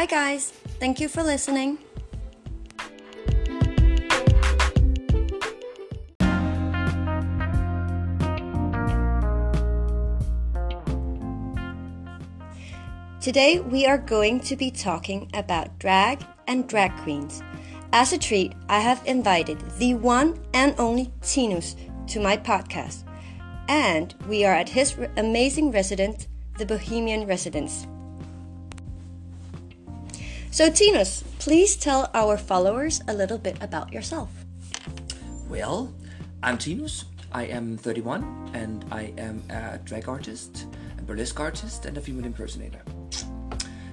Hi, guys. Thank you for listening. Today, we are going to be talking about drag and drag queens. As a treat, I have invited the one and only Tinus to my podcast, and we are at his amazing residence, the Bohemian Residence. So, Tinus, please tell our followers a little bit about yourself. Well, I'm Tinus. I am 31 and I am a drag artist, a burlesque artist, and a female impersonator.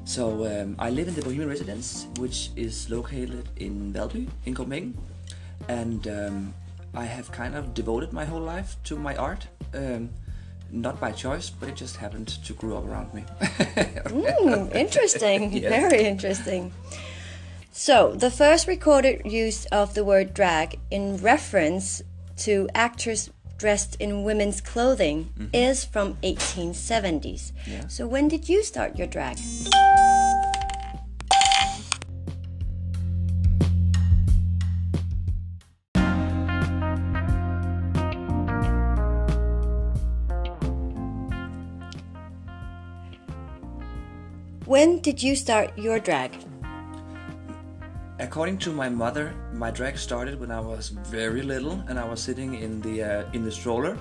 So um, I live in the Bohemian Residence, which is located in Valby in Copenhagen, and um, I have kind of devoted my whole life to my art. Um, not by choice, but it just happened to grow up around me. Mm, interesting. Yes. Very interesting. So, the first recorded use of the word drag in reference to actors dressed in women's clothing is from 1870s. Yeah. So, when did you start your drag? When did you start your drag? According to my mother, my drag started when I was very little, and I was sitting in the uh, in the stroller,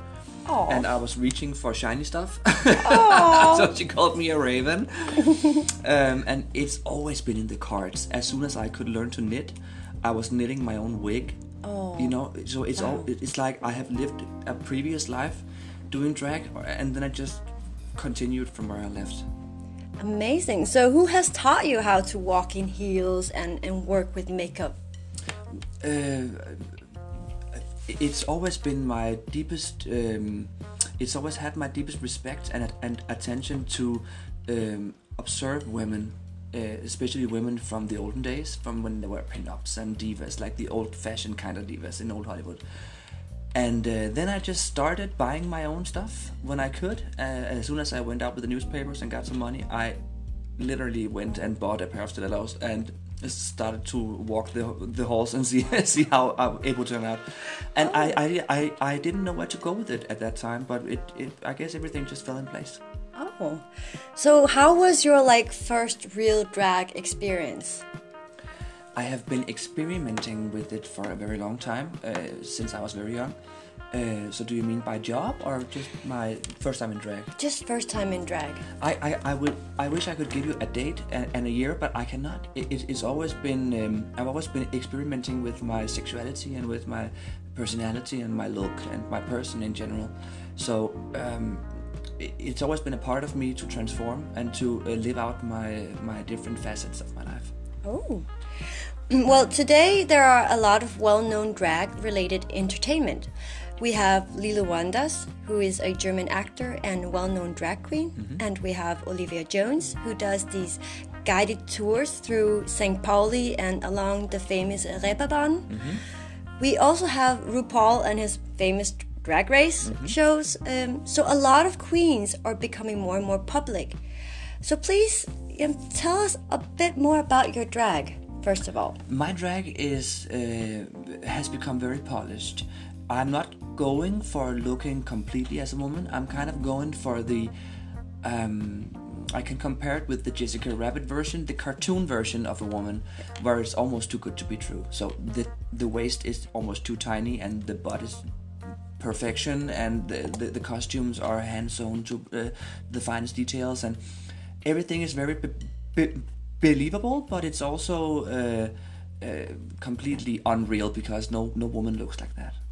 Aw. and I was reaching for shiny stuff. so she called me a raven, um, and it's always been in the cards. As soon as I could learn to knit, I was knitting my own wig. Oh. You know, so it's all it's like I have lived a previous life doing drag, and then I just continued from where I left. Amazing. So, who has taught you how to walk in heels and, and work with makeup? Uh, it's always been my deepest. Um, it's always had my deepest respect and and attention to um, observe women, uh, especially women from the olden days, from when there were pin-ups and divas, like the old-fashioned kind of divas in old Hollywood. And uh, then I just started buying my own stuff when I could. Uh, as soon as I went out with the newspapers and got some money, I literally went and bought a pair of stilettos and started to walk the the halls and see see how I, it would turn out. And I, I I I didn't know where to go with it at that time, but it, it I guess everything just fell in place. Oh. So, how was your like first real drag experience? I have been experimenting with it for a very long time, uh, since I was very young. Uh, so, do you mean by job or just my first time in drag? Just first time in drag. I, I, I would I wish I could give you a date and, and a year, but I cannot. It, it, it's always been um, I've always been experimenting with my sexuality and with my personality and my look and my person in general. So um, it, it's always been a part of me to transform and to uh, live out my my different facets of my life. Oh. Well, today there are a lot of well known drag related entertainment. We have Lilo Wanders, who is a German actor and well known drag queen, mm-hmm. and we have Olivia Jones, who does these guided tours through St. Pauli and along the famous Reeperbahn. Mm-hmm. We also have RuPaul and his famous drag race mm-hmm. shows. Um, so a lot of queens are becoming more and more public. So please tell us a bit more about your drag, first of all. My drag is uh, has become very polished. I'm not going for looking completely as a woman. I'm kind of going for the. Um, I can compare it with the Jessica Rabbit version, the cartoon version of a woman, where it's almost too good to be true. So the the waist is almost too tiny, and the butt is perfection, and the the, the costumes are hand sewn to uh, the finest details, and everything is very be- be- believable, but it's also uh, uh, completely unreal because no no woman looks like that.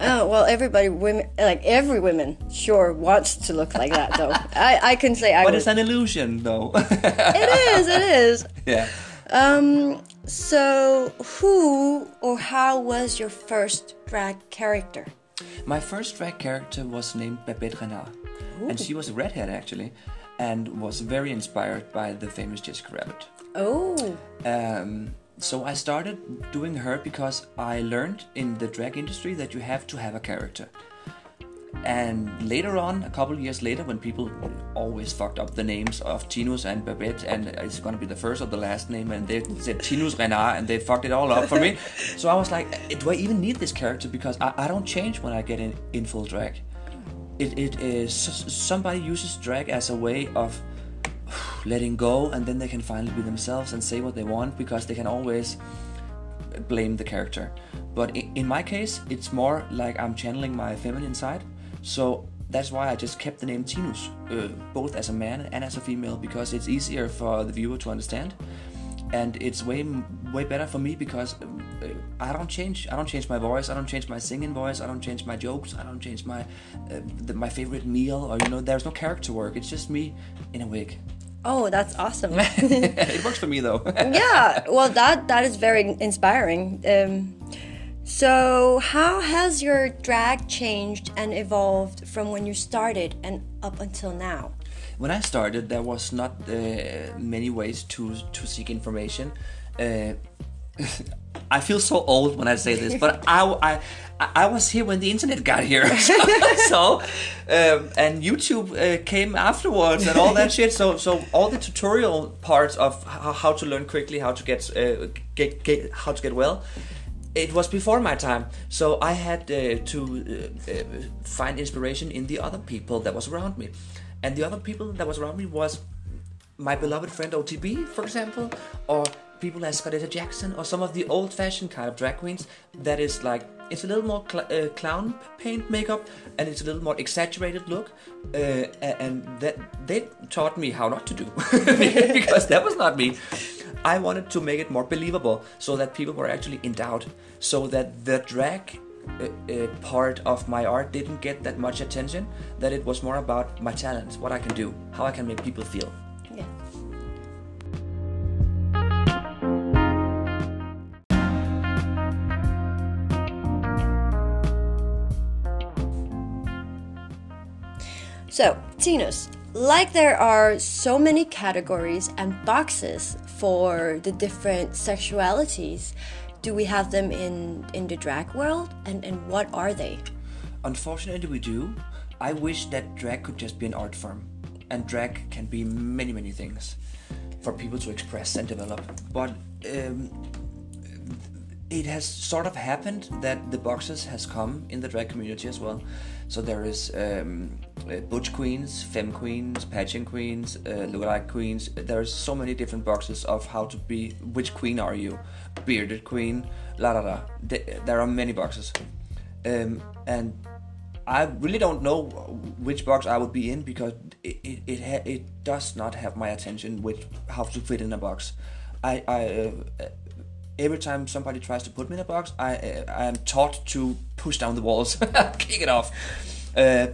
Oh well, everybody, women, like every woman, sure wants to look like that. Though I, I can say I. but would- it's an illusion, though. it is. It is. yeah. Um. So, who or how was your first drag character? My first drag character was named Babette Renard, and she was a redhead actually, and was very inspired by the famous Jessica Rabbit. Oh. Um, so I started doing her because I learned in the drag industry that you have to have a character. and later on, a couple of years later, when people always fucked up the names of Tinus and Babette, and it's gonna be the first or the last name, and they said Tinus Renard, and they fucked it all up for me. So I was like, do I even need this character? Because I, I don't change when I get in, in full drag. It, it is somebody uses drag as a way of letting go, and then they can finally be themselves and say what they want because they can always blame the character. But in, my case, it's more like I'm channeling my feminine side so that's why I just kept the name Tinus, uh, both as a man and as a female, because it's easier for the viewer to understand, and it's way way better for me because uh, I don't change. I don't change my voice. I don't change my singing voice. I don't change my jokes. I don't change my uh, the, my favorite meal or you know. There's no character work. It's just me in a wig. Oh, that's awesome. it works for me though. yeah, well, that that is very inspiring. Um, so, how has your drag changed and evolved from when you started and up until now? When I started, there was not uh, many ways to to seek information. Uh, I feel so old when I say this, but I, I, I was here when the internet got here. so, um, and YouTube uh, came afterwards and all that shit. So, so all the tutorial parts of how, to learn quickly, how to get, uh, get, get how to get well, it was before my time, so I had uh, to uh, uh, find inspiration in the other people that was around me, and the other people that was around me was my beloved friend OTB, for example, or people like Scarlett Jackson, or some of the old-fashioned kind of drag queens that is like it's a little more cl- uh, clown paint makeup and it's a little more exaggerated look, uh, and that they taught me how not to do because that was not me. I wanted to make it more believable so that people were actually in doubt, so that the drag uh, uh, part of my art didn't get that much attention, that it was more about my talents, what I can do, how I can make people feel. So, Tinus, like there are so many categories and boxes for the different sexualities, do we have them in, in the drag world? And, and what are they? Unfortunately, we do. I wish that drag could just be an art form. And drag can be many, many things for people to express and develop. But um, it has sort of happened that the boxes has come in the drag community as well. So there is um, uh, butch queens, femme queens, pageant queens, uh, lookalike queens. There's so many different boxes of how to be. Which queen are you? Bearded queen, la la la. There are many boxes, um, and I really don't know which box I would be in because it it it, ha- it does not have my attention with how to fit in a box. I I. Uh, every time somebody tries to put me in a box, I I am taught to push down the walls, kick it off, uh,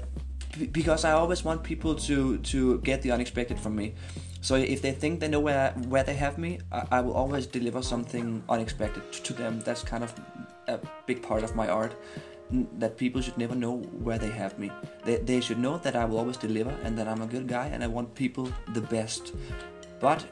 because I always want people to to get the unexpected from me. So if they think they know where where they have me, I, I will always deliver something unexpected to them. That's kind of a big part of my art. That people should never know where they have me. They, they should know that I will always deliver and that I'm a good guy and I want people the best. But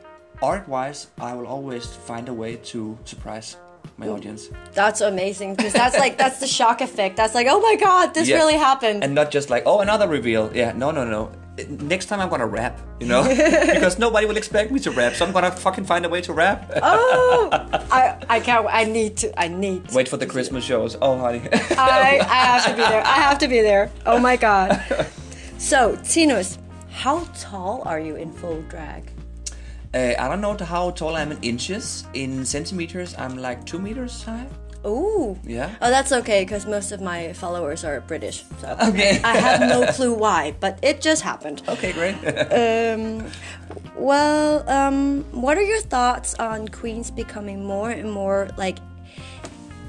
art wise, I will always find a way to surprise my audience. That's amazing because that's like that's the shock effect. That's like, oh my god, this yeah. really happened. And not just like, oh, another reveal. Yeah, no, no, no. Next time I'm gonna rap, you know, because nobody will expect me to rap, so I'm gonna fucking find a way to rap. oh, I, I can't. I need to. I need. To, Wait for the Christmas shows. Oh, honey. I, I have to be there. I have to be there. Oh my god. So, Tinus, how tall are you in full drag? Uh, I don't know how tall I am in inches. In centimeters, I'm like two meters high. Oh. Yeah. Oh, that's okay because most of my followers are British. So okay. I have no clue why, but it just happened. Okay, great. um, well, um, what are your thoughts on queens becoming more and more like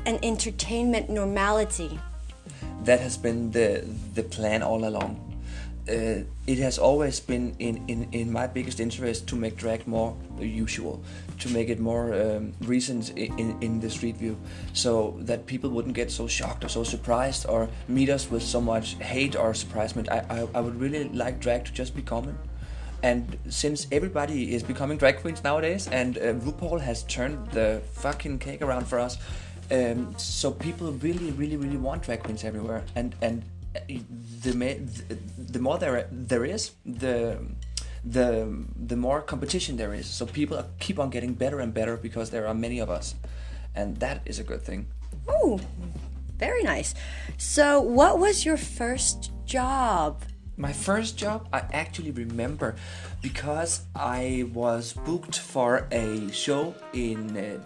an entertainment normality? That has been the the plan all along uh, it has always been in, in, in my biggest interest to make drag more usual, to make it more um, recent in, in the street view, so that people wouldn't get so shocked or so surprised or meet us with so much hate or surprisement. I, I, I would really like drag to just be common. And since everybody is becoming drag queens nowadays, and uh, RuPaul has turned the fucking cake around for us, um, so people really, really, really want drag queens everywhere. And and the the more there there is, the the the more competition there is. So people are, keep on getting better and better because there are many of us, and that is a good thing. Oh, very nice. So, what was your first job? My first job, I actually remember because I was booked for a show in uh,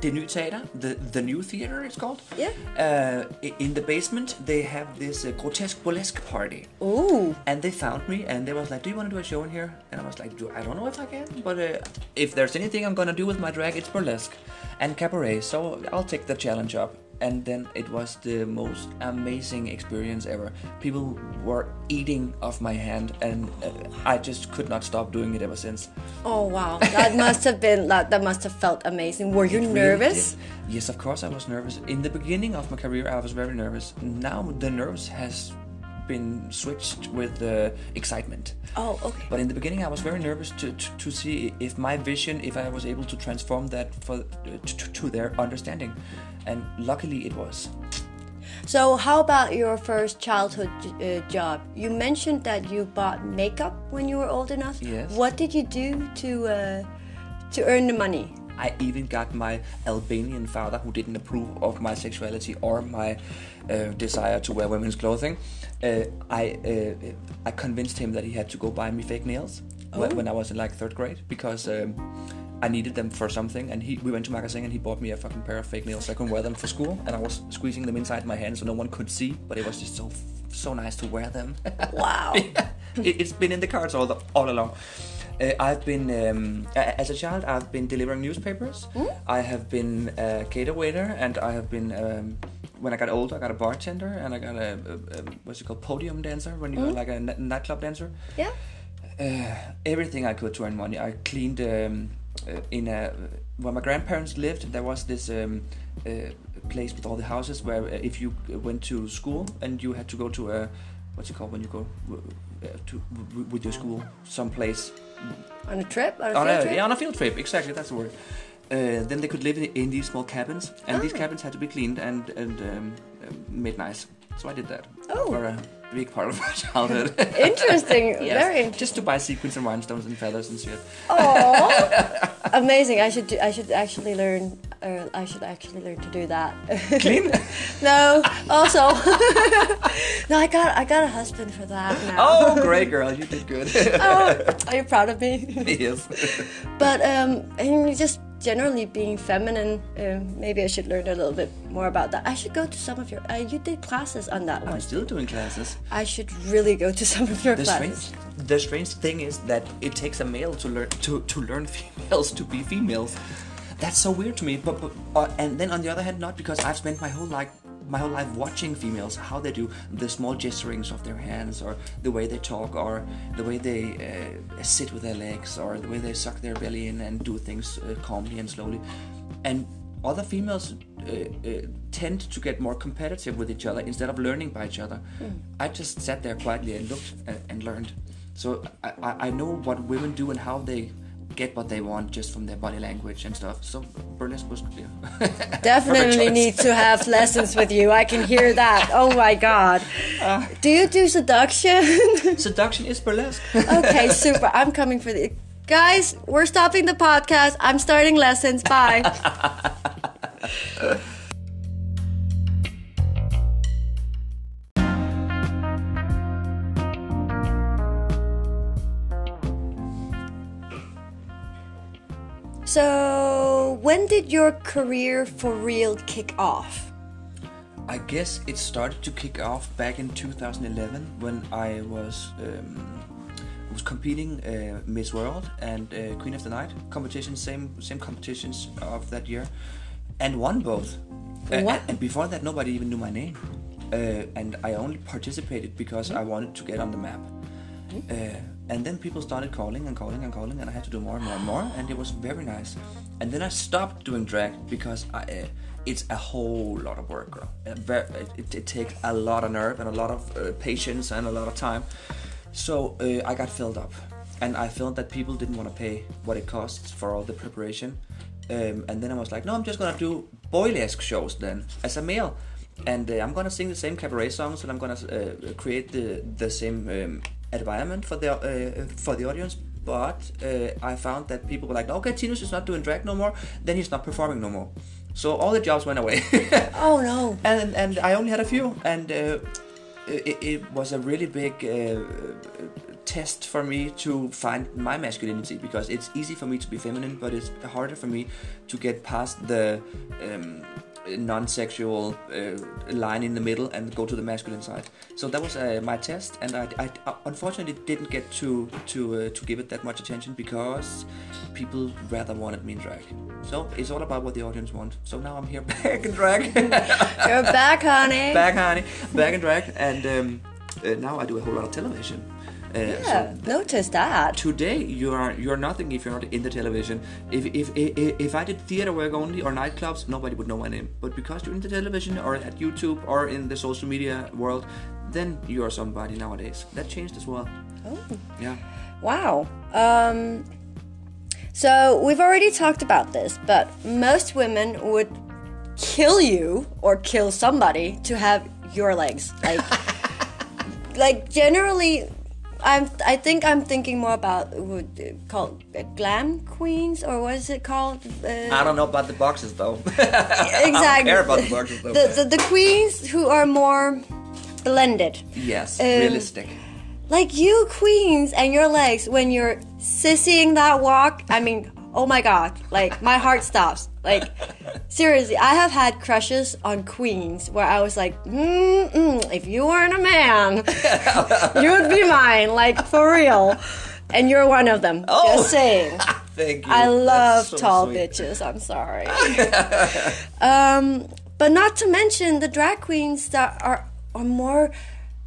the new theater, the the new theater it's called. Yeah. Uh, in the basement, they have this uh, grotesque burlesque party, Ooh, and they found me, and they was like, "Do you want to do a show in here?" And I was like, "Do I don't know if I can, but uh, if there's anything I'm gonna do with my drag, it's burlesque and cabaret, so I'll take the challenge up." And then it was the most amazing experience ever. People were eating off my hand, and uh, I just could not stop doing it ever since. oh wow, that must have been that. That must have felt amazing. Were you really nervous? did. Yes, of course I was nervous. In the beginning of my career, I was very nervous. Now the nerves has been switched with uh, excitement. Oh, okay. But in the beginning, I was very nervous to, to, to see if my vision, if I was able to transform that for uh, to, to their understanding, and luckily it was. So, how about your first childhood uh, job? You mentioned that you bought makeup when you were old enough. Yes. What did you do to uh, to earn the money? I even got my Albanian father, who didn't approve of my sexuality or my desire to wear women's clothing. Uh, I uh, I convinced him that he had to go buy me fake nails when, when I was in like third grade because um, I needed them for something. And he we went to Magasin and he bought me a fucking pair of fake nails. I couldn't wear them for school, and I was squeezing them inside my hand so no one could see. But it was just so so nice to wear them. Wow. it, it's been in the cards all the, all along. Uh, I've been um, as a child. I've been delivering newspapers. I have been a cater waiter, and I have been. Um, when I got older, I got a bartender, and I got a, a, a what's it called, podium dancer. When you got like a n- nightclub dancer. Yeah. Uh, everything I could to earn money. I cleaned um, uh, in a where my grandparents lived. There was this um, uh, place with all the houses where uh, if you went to school and you had to go to a what's it called when you go uh, to w- with your school someplace On a trip? On a on field a, trip? yeah, on a field trip. Exactly, that's the word. Uh, then they could live in, in these small cabins, and these Ah. cabins had to be cleaned and and um, uh, made nice. So I did that Oh. for a big part of my childhood. Interesting. Yes, Very interesting. Just to buy sequins and rhinestones and feathers and shit. Oh, amazing! I should do, I should actually learn. Or I should actually learn to do that. Clean? no, also, no. I got I got a husband for that now. oh, great girl, you did good. Oh, are you proud of me? yes. But um, and you just generally being feminine, um, maybe I should learn a little bit more about that. I should go to some of your. Uh, you did classes on that one. I'm one. still doing classes. I should really go to some of your The strange, classes. the strange thing is that it takes a male to learn to, to learn females to be females. That's so weird to me. But, but uh, and then on the other hand, not because I've spent my whole life my whole life watching females how they do the small gesturings of their hands or the way they talk or the way they uh, sit with their legs or the way they suck their belly in and do things uh, calmly and slowly and other females uh, uh, tend to get more competitive with each other instead of learning by each other. I just sat there quietly and looked and, and learned. So I, I know what women do and how they get what they want just from their body language and stuff. So burlesque was clear. Definitely need to have lessons with you. I can hear that. Oh my god. Uh. do you do seduction? Seduction is burlesque. okay, super. I'm coming for the guys. We're stopping the podcast. I'm starting lessons. Bye. So, when did your career for real kick off? I guess it started to kick off back in 2011 when I was um, was competing uh, Miss World and uh, Queen of the Night competitions, same same competitions of that year, and won both. Uh, What? and before that, nobody even knew my name, uh, and I only participated because I wanted to get on the map. Uh, and then people started calling and calling and calling, and I had to do more and more and more, and it was very nice. And then I stopped doing drag because I, uh, it's a whole lot of work, girl. Ver- it, it takes a lot of nerve and a lot of uh, patience and a lot of time. So uh, I got filled up, and I felt that people didn't want to pay what it costs for all the preparation. Um, and then I was like, no, I'm just gonna do boylesque shows then as a male. and I'm gonna sing the same cabaret songs, and I'm gonna create the the same um, environment for the uh, for the audience. But uh, I found that people were like, "Okay, Tinus is not doing drag no more. Then he's not performing no more." So all the jobs went away. Oh no. and and I only had a few, and uh, it, it was a really big uh, test for me to find my masculinity because it's easy for me to be feminine, but it's harder for me to get past the um, non-sexual uh, line in the middle and go to the masculine side. So that was uh, my test, and I, I unfortunately didn't get to to uh, to give it that much attention because people rather wanted me in drag. So it's all about what the audience wants. So now I'm here back in drag. You're back, honey. back, honey, back in drag, and um, uh, now I do a whole lot of television. Uh, Yeah, so notice that. today you are you are nothing if you're not in the television. If if if, if I did theater work only or nightclubs, nobody would know my name. But because you're in the television or at YouTube or in the social media world, then you are somebody nowadays. That changed as well. Oh. Yeah. Wow. Um, so we've already talked about this, but most women would kill you or kill somebody to have your legs. Like, like generally, I'm. I think I'm thinking more about what uh, called uh, glam queens or what is it called? Uh, I don't know about the boxes though. exactly. I don't care about the boxes, though. The, the the queens who are more blended. yes, Um, realistic. like you queens and your legs when you're sissying that walk i mean oh my god like my heart stops like seriously i have had crushes on queens where i was like Mm-mm, if you weren't a man you would be mine like for real and you're one of them Oh. just saying Thank you. I love so tall sweet. bitches. I'm sorry. um, but not to mention the drag queens that are are more.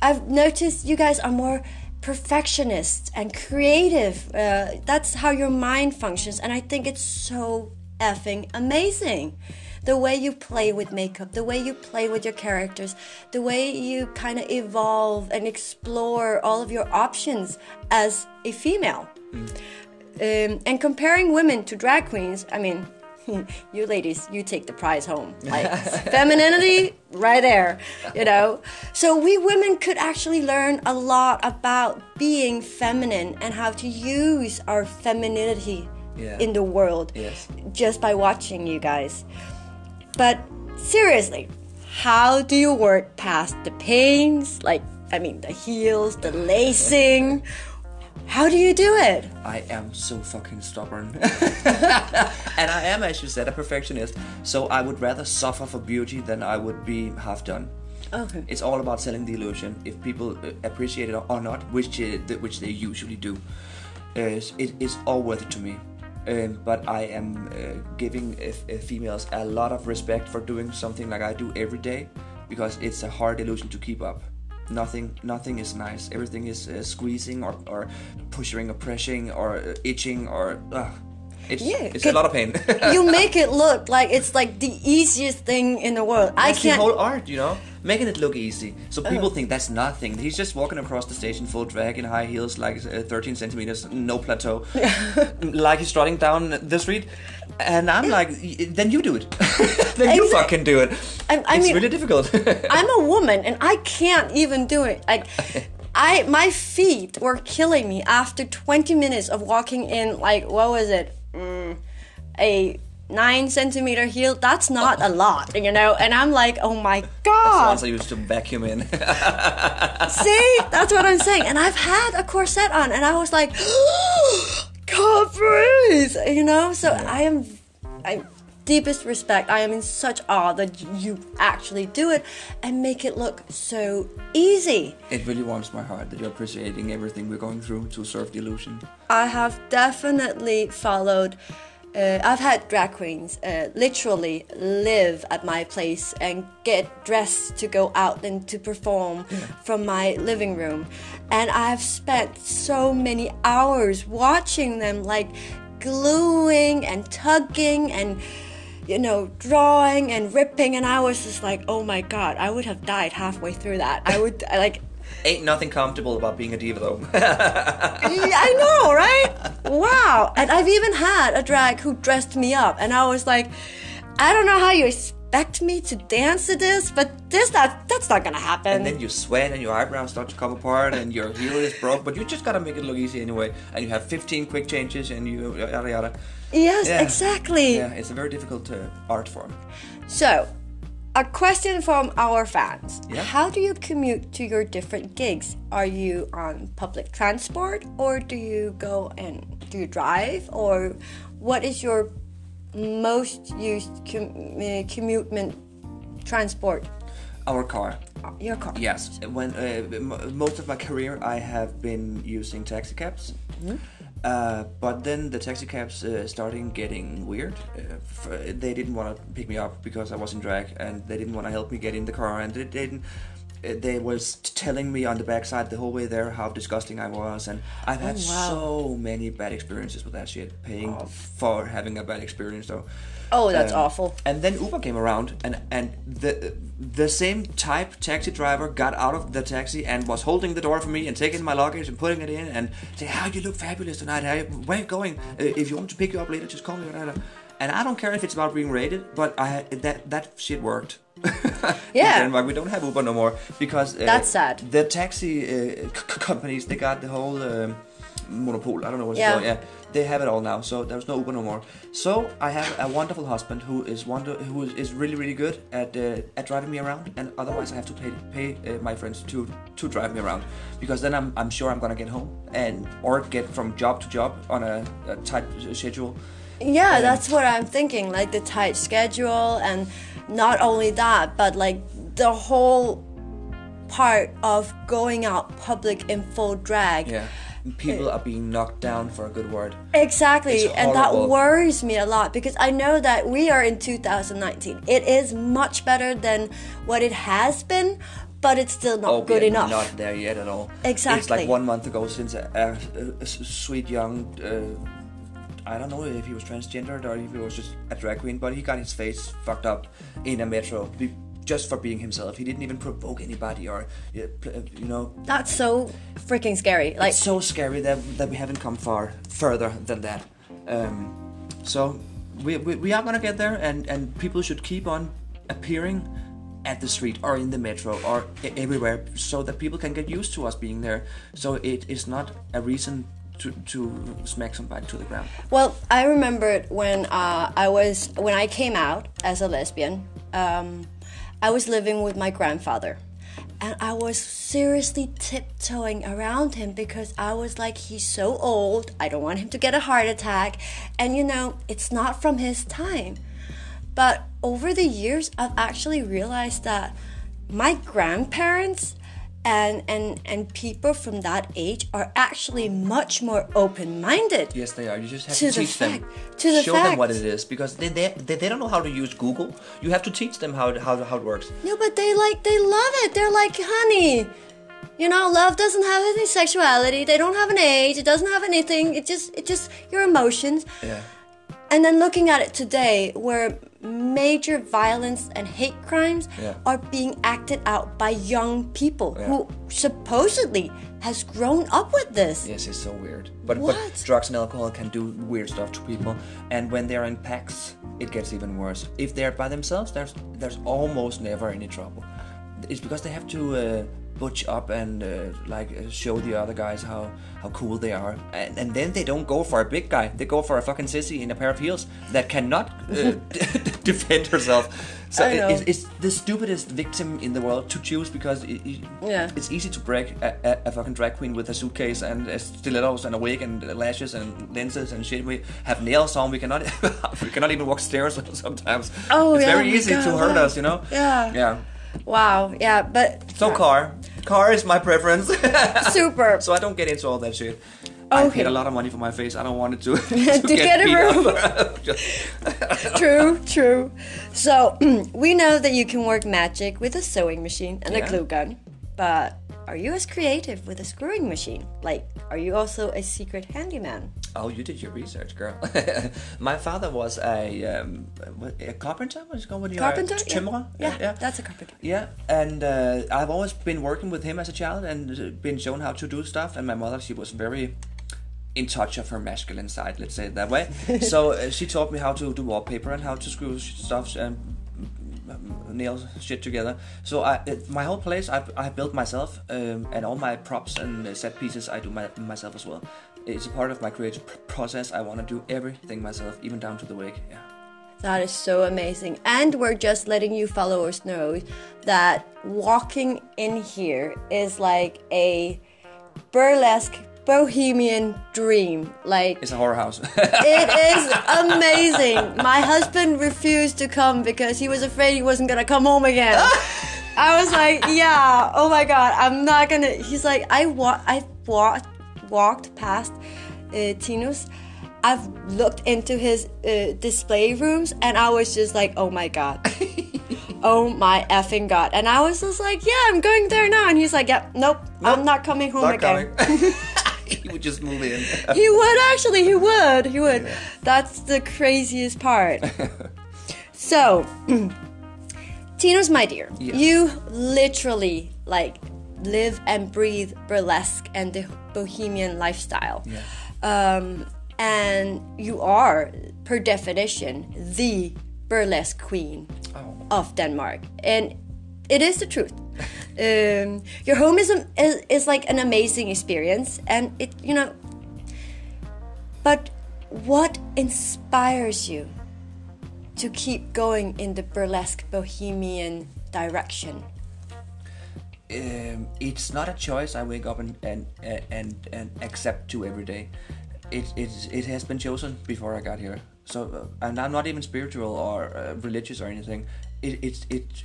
I've noticed you guys are more perfectionist and creative. Uh, that's how your mind functions, and I think it's so effing amazing. The way you play with makeup, the way you play with your characters, the way you kind of evolve and explore all of your options as a female. Um, and comparing women to drag queens, I mean, you ladies, you take the prize home. Like femininity, right there, you know. So we women could actually learn a lot about being feminine and how to use our femininity Yeah. in the world Yes. just by watching you guys. But seriously, how do you work past the pains? Like, I mean, the heels, the lacing. How do you do it? I am so fucking stubborn. and I am, as you said, a perfectionist. So I would rather suffer for beauty than I would be half done. Okay. It's all about selling the illusion. If people uh, appreciate it or not, which uh, which they usually do, uh, it is all worth it to me. Um, but I am uh, giving uh, uh, females a lot of respect for doing something like I do every day, because it's a hard illusion to keep up. Nothing, nothing is nice. Everything is uh, squeezing or, or pushing or pressing or uh, itching or. Uh, it's, Yeah, it's a lot of pain. you make it look like it's like the easiest thing in the world. I That's the can't. whole art, you know, making it look easy. So people think that's nothing. He's just walking across the station full drag in high heels, like uh, 13 centimeters, no plateau, like he's trotting down the street. And I'm like, then you do it. then you Exact- fucking do it. I- I it's mean- really difficult. I'm a woman and I can't even do it. Like, I my feet were killing me after 20 minutes of walking in. Like, what was it? Mm, a nine centimeter heel. That's not a lot, you know. And I'm like, oh my god. Once I used to vacuum in. See, that's what I'm saying. And I've had a corset on, and I was like, God, breathe, you know. So I am, I deepest respect. I am in such awe that you actually do it and make it look so easy. it really warms my heart that you're appreciating everything we're going through to serve the illusion. I have definitely followed. Uh, I've had drag queens uh, literally live at my place and get dressed to go out and to perform from my living room. And I've spent so many hours watching them like gluing and tugging and you know drawing and ripping and I was just like oh my god I would have died halfway through that I would I like Ain't nothing comfortable about being a diva though. I know, right? Wow. And I've even had a drag who dressed me up, and I was like, I don't know how you expect me to dance to this, but this not that's not gonna happen. And then you sweat and your eyebrows start to come apart and your heel is broke, but you just gotta make it look easy anyway. And you have 15 quick changes and you yada yada. yes, Yeah. exactly. Yeah, it's a very difficult uh, art form. So, a question from our fans. Yeah. How do you commute to your different gigs? Are you on public transport or do you go and do you drive or what is your most used com- uh, commute transport? Our car. Your car. Yes, when uh, most of my career I have been using taxi cabs, uh, but then the taxi cabs uh, starting getting weird. Uh, f- they didn't want to pick me up because I was in drag, and they didn't want to help me get in the car, and they didn't. They was telling me on the backside the whole way there how disgusting I was, and I've had Oh, wow. so many bad experiences with that shit. Paying for having a bad experience, though. Oh, that's Um, awful. And then Uber came around, and and the the same type taxi driver got out of the taxi and was holding the door for me and taking my luggage and putting it in and saying, "How you look fabulous tonight. How, where you going? Uh, if you want to pick you up later, just call me." And I don't care if it's about being rated, but I that that shit worked. Yeah. In Denmark, we don't have Uber no more because uh, That's sad. The taxi uh, companies they got the whole um, monopol. I don't know what it's Yeah. called. Yeah, they have it all now. So there's no Uber no more. So I have a wonderful husband who is wonder who is, really really good at uh, at driving me around, and otherwise I have to pay pay uh, my friends to to drive me around because then I'm I'm sure I'm gonna get home and or get from job to job on a, a tight schedule. Yeah, that's what I'm thinking. Like the tight schedule, and not only that, but like the whole part of going out public in full drag. Yeah, people are being knocked down for a good word. Exactly, and that worries me a lot because I know that we are in 2019. It is much better than what it has been, but it's still not Oh, good enough. Not there yet at all. Exactly. It's like one month ago since a sweet young. Uh, I don't know if he was transgendered or if he was just a drag queen, but he got his face fucked up in a metro be, just for being himself. He didn't even provoke anybody or, uh, uh, you know. That's so freaking scary. Like, It's so scary that, that we haven't come far further than that. Um, so we, we, we are gonna get there, and, and people should keep on appearing at the street or in the metro or everywhere so that people can get used to us being there. So it is not a reason to, to smack somebody to the ground. Well, I remembered when uh, I was when I came out as a lesbian. Um, I was living with my grandfather, and I was seriously tiptoeing around him because I was like, he's so old. I don't want him to get a heart attack, and you know, it's not from his time. But over the years, I've actually realized that my grandparents and and and people from that age are actually much more open-minded. Yes, they are. You just have To to, the teach them. to the Show them what it is because they, they, they, don't know how to use Google. You have to teach them how, it- how, how it works. No, but they like they love it. They're like, honey, you know, love doesn't have any sexuality. They don't have an age. It doesn't have anything. It just it just your emotions. Yeah. And then looking at it today, where major violence and hate crimes Yeah. are being acted out by young people Yeah. who supposedly has grown up with this. Yes, it's so weird. But What? but drugs and alcohol can do weird stuff to people, and when they're in packs, it gets even worse. If they're by themselves, there's there's almost never any trouble. It's because they have to uh, butch up and uh, like uh, show the other guys how how cool they are, and, and then they don't go for a big guy. They go for a fucking sissy in a pair of heels that cannot uh, defend herself. So I it- know. it's, it's the stupidest victim in the world to choose because it, it- Yeah. it's easy to break a, a, a fucking drag queen with a suitcase and uh, stilettos and a wig and lashes and lenses and shit. We have nails on. We cannot we cannot even walk stairs sometimes. Oh, it's yeah, very easy to hurt wow. us, you know. Yeah. Yeah. Wow. Yeah, but So car, car is my preference. super. so I don't get into all that shit. I paid a lot of money for my face. I don't want it to To get it beat ruined. up. Just- true, true. So we know that you can work magic with a sewing machine and a glue gun, but are you as creative with a screwing machine? Like, are you also a secret handyman? Oh, you did your research, girl. my father was a um, a carpenter. What is it called? What Carpenter? Yeah. Trimmerer? Yeah, that's a carpenter. Yeah, and uh, I've always been working with him as a child and been shown how to do stuff. And my mother, she was very in touch of her masculine side, let's say it that way. so uh, she taught me how to do wallpaper and how to screw stuff and nail shit together. So I, it, my whole place I, I built myself, um, and all my props and uh, set pieces I do my, myself as well. It's a part of my creative pr- process. I want to do everything myself, even down to the wig. Yeah. That is so amazing. And we're just letting you followers know that walking in here is like a burlesque bohemian dream. Like It's a horror house. it is amazing. My husband refused to come because he was afraid he wasn't gonna come home again. I was like, yeah, oh my god, I'm not gonna. He's like, I wa- I walked walked past uh, Tinus'. I've looked into his uh, display rooms and I was just like, oh my god. oh my effing god. And I was just like, yeah, I'm going there now. And he's like, yeah, nope, I'm not coming home Not again. he would just move in. He would actually. He would. He would. That's the craziest part. so, Tinus my dear. Yeah. You literally like live and breathe burlesque and the bohemian lifestyle. Yeah. Um, and you are, per definition, the burlesque queen Oh. of Denmark, and it is the truth. Um, your home is, a, is is like an amazing experience, and it you know. But what inspires you to keep going in the burlesque bohemian direction? um, it's not a choice I wake up and and and, and accept to every day. It, it it has been chosen before I got here. So uh, and I'm not even spiritual or uh, religious or anything. It it it.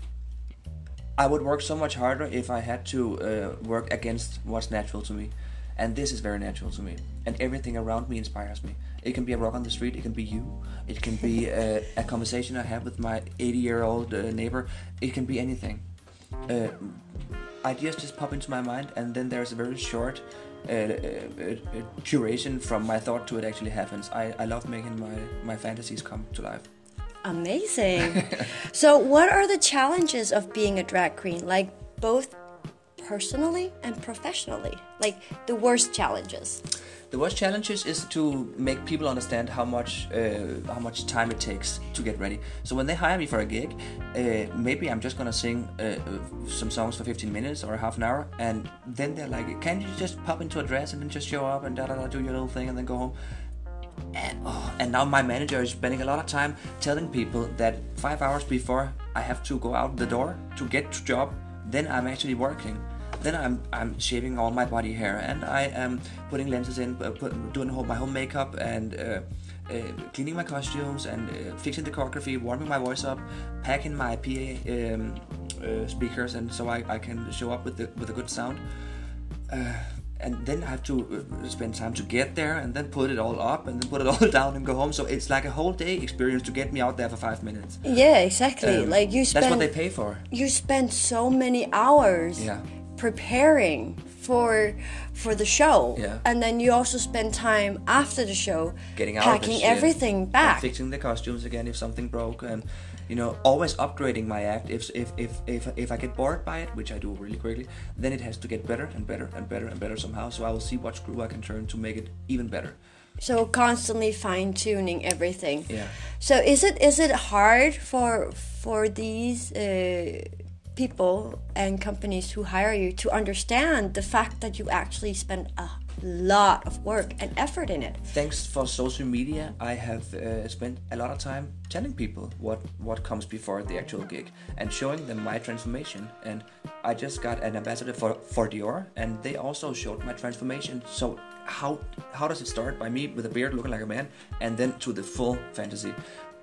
I would work so much harder if I had to uh, work against what's natural to me, and this is very natural to me. And everything around me inspires me. It can be a rock on the street. It can be you. It can be uh, a conversation I have with my 80-year-old uh, neighbor. It can be anything. Uh, ideas just pop into my mind, and then there's a very short uh, uh, uh, duration from my thought to it actually happens. I, I love making my, my fantasies come to life. Amazing. so, what are the challenges of being a drag queen? Like both personally and professionally. Like the worst challenges. The worst challenges is to make people understand how much uh, how much time it takes to get ready. So when they hire me for a gig, uh, maybe I'm just gonna sing uh, uh, some songs for 15 minutes or half an hour, and then they're like, "Can you just pop into a dress and then just show up and da da da do your little thing and then go home?" And, oh, and now my manager is spending a lot of time telling people that five hours before I have to go out the door to get to job, then I'm actually working. Then I'm I'm shaving all my body hair and I am putting lenses in, uh, put, doing my home makeup and uh, uh, cleaning my costumes and uh, fixing the choreography, warming my voice up, packing my PA um, uh, speakers, and so I, I can show up with the with a good sound uh, and then I have to uh, spend time to get there and then put it all up and then put it all down and go home. So it's like a whole day experience to get me out there for five minutes. Yeah, exactly. Um, like you spend That's what they pay for. you spend so many hours Yeah. preparing for for the show Yeah. and then you also spend time after the show Getting out packing everything back fixing the costumes again if something broke, and you know, always upgrading my act. If if if if, if I get bored by it, which I do really quickly, then it has to get better and better and better and better somehow. So I will see what screw I can turn to make it even better. so constantly fine tuning everything Yeah. so is it is it hard for for these uh, people and companies who hire you to understand the fact that you actually spend a lot of work and effort in it. Thanks for social media. I have uh, spent a lot of time telling people what what comes before the actual gig and showing them my transformation. And i just got an ambassador for for dior and they also showed my transformation. So how how does it start by me with a beard looking like a man and then to the full fantasy?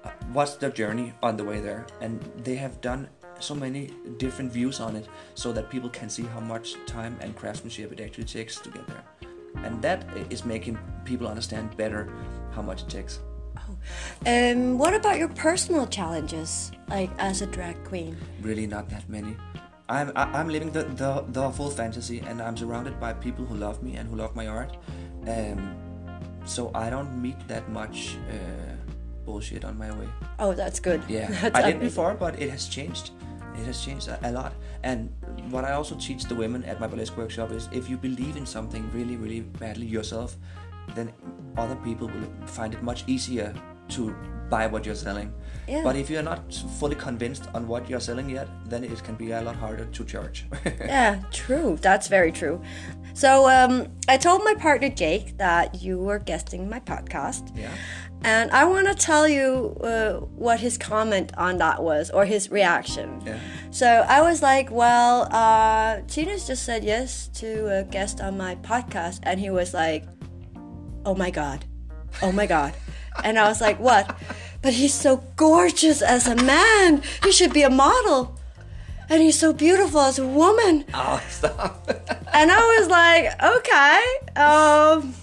Uh, what's the journey on the way there? And they have done so many different views on it so that people can see how much time and craftsmanship it actually takes to get there and that is making people understand better how much it takes. Oh. um, what about your personal challenges like as a drag queen? Really not that many. I'm I, i'm living the, the the full fantasy and i'm surrounded by people who love me and who love my art. Um so i don't meet that much uh, bullshit on my way. Oh that's good. Yeah, That's I did before, but it has changed. It has changed a, a lot. And what I also teach the women at my burlesque workshop is if you believe in something really, really badly yourself, then other people will find it much easier to buy what you're selling. Yeah. But if you're not fully convinced on what you're selling yet, then it can be a lot harder to charge. Yeah, true. That's very true. So um, I told my partner Jake that you were guesting my podcast. Yeah. And I want to tell you uh, what his comment on that was, or his reaction. Yeah. So I was like, well, uh, Tinus just said yes to a guest on my podcast. And he was like, oh my God. Oh my God. and I was like, what? But he's so gorgeous as a man. He should be a model. And he's so beautiful as a woman. oh, stop. And I was like, okay, um,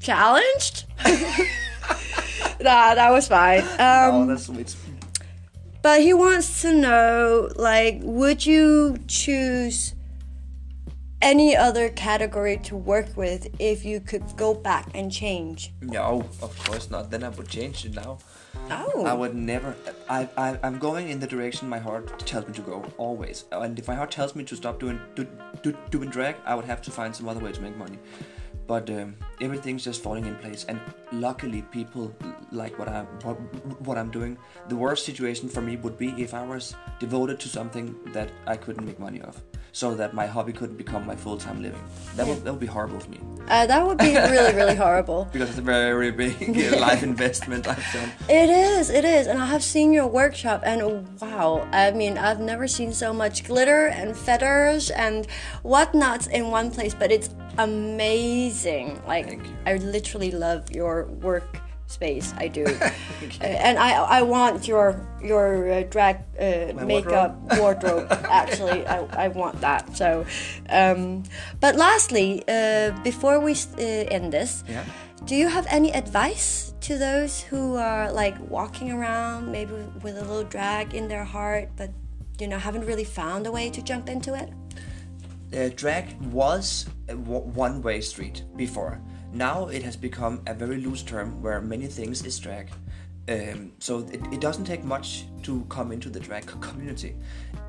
challenged. nah, that was fine. oh, Um, that's sweet. but he wants to know, like, would you choose any other category to work with if you could go back and change? No, of course not. Then I would change it now. Oh, I would never. I, I I'm going in the direction my heart tells me to go always. And if my heart tells me to stop doing do, do, doing drag, I would have to find some other way to make money. But um, everything's just falling in place, and luckily, people like what I'm what, what I'm doing. The worst situation for me would be if I was devoted to something that I couldn't make money of, so that my hobby couldn't become my full time living. That would that would be horrible for me uh, that would be really, really horrible. because it's a very big life investment I've done. It is, it is. And I have seen your workshop, and wow, I mean, I've never seen so much glitter and feathers and whatnots in one place, but it's amazing. Like, I literally love your work space. I do. And I I want your your uh, drag uh, makeup wardrobe. Actually, I, I want that. So, um, but lastly, uh, before we uh, end this, Yeah. do you have any advice to those who are like walking around, maybe with a little drag in their heart, but you know haven't really found a way to jump into it? Uh, drag was a w- one-way street before. Now it has become a very loose term where many things is drag. Um, so it, it doesn't take much to come into the drag community.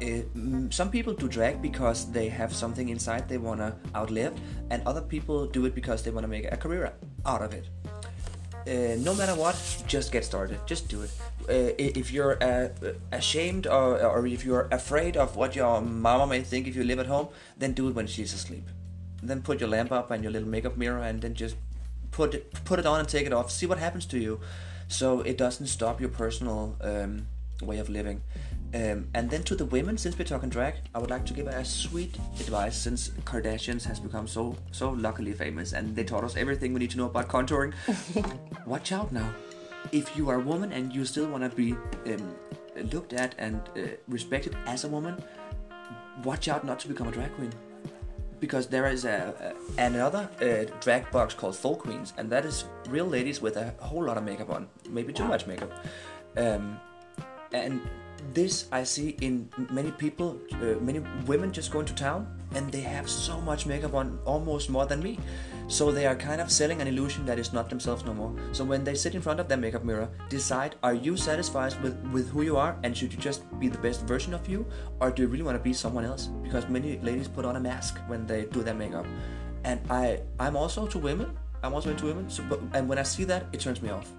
Uh, mm, some people do drag because they have something inside they want to outlive, and other people do it because they want to make a career out of it. Uh, no matter what, just get started. Just do it. Uh, if you're uh, ashamed or, or if you're afraid of what your mama may think if you live at home, then do it when she's asleep. Then put your lamp up and your little makeup mirror, and then just put it put it on and take it off. See what happens to you, so it doesn't stop your personal um, way of living. Um, and then to the women, since we're talking drag, I would like to give a sweet advice since Kardashians has become so so luckily famous and they taught us everything we need to know about contouring. Watch out now. If you are a woman and you still want to be um, looked at and uh, respected as a woman, watch out not to become a drag queen. Because there is a, a another uh, drag box called Faux Queens, and that is real ladies with a whole lot of makeup on, maybe too much makeup. Um, and this I see in many people, uh, many women just going to town, and they have so much makeup on, almost more than me. So they are kind of selling an illusion that is not themselves no more. So when they sit in front of their makeup mirror, decide: Are you satisfied with with who you are, and should you just be the best version of you, or do you really want to be someone else? Because many ladies put on a mask when they do their makeup, and I I'm also to women. I'm also into women. So, but, and when I see that, it turns me off.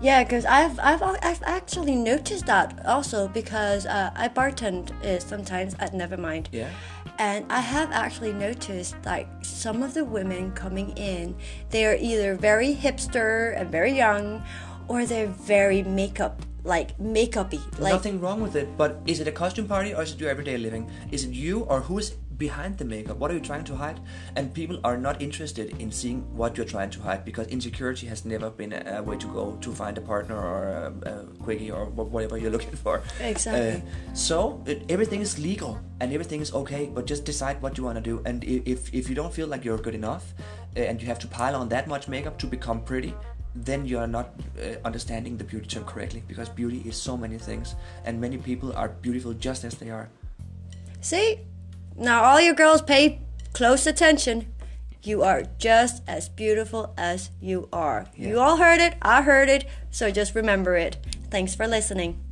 Yeah, because I've, I've I've actually noticed that also because uh, I bartend uh, sometimes at Nevermind. Yeah. And I have actually noticed like some of the women coming in, they are either very hipster and very young, or they're very makeup like makeupy. Like Nothing wrong with it, but is it a costume party or is it your everyday living? Is it you or who is behind the makeup? What are you trying to hide? And people are not interested in seeing what you're trying to hide because insecurity has never been a, a way to go to find a partner or a, a quickie or whatever you're looking for. Exactly. Uh, so it, everything is legal and everything is okay, but just decide what you want to do. And if if you don't feel like you're good enough, uh, and you have to pile on that much makeup to become pretty, then you are not uh, understanding the beauty term correctly because beauty is so many things, and many people are beautiful just as they are. See? Now all you girls pay close attention. You are just as beautiful as you are. You all heard it, I heard it, so just remember it. Thanks for listening.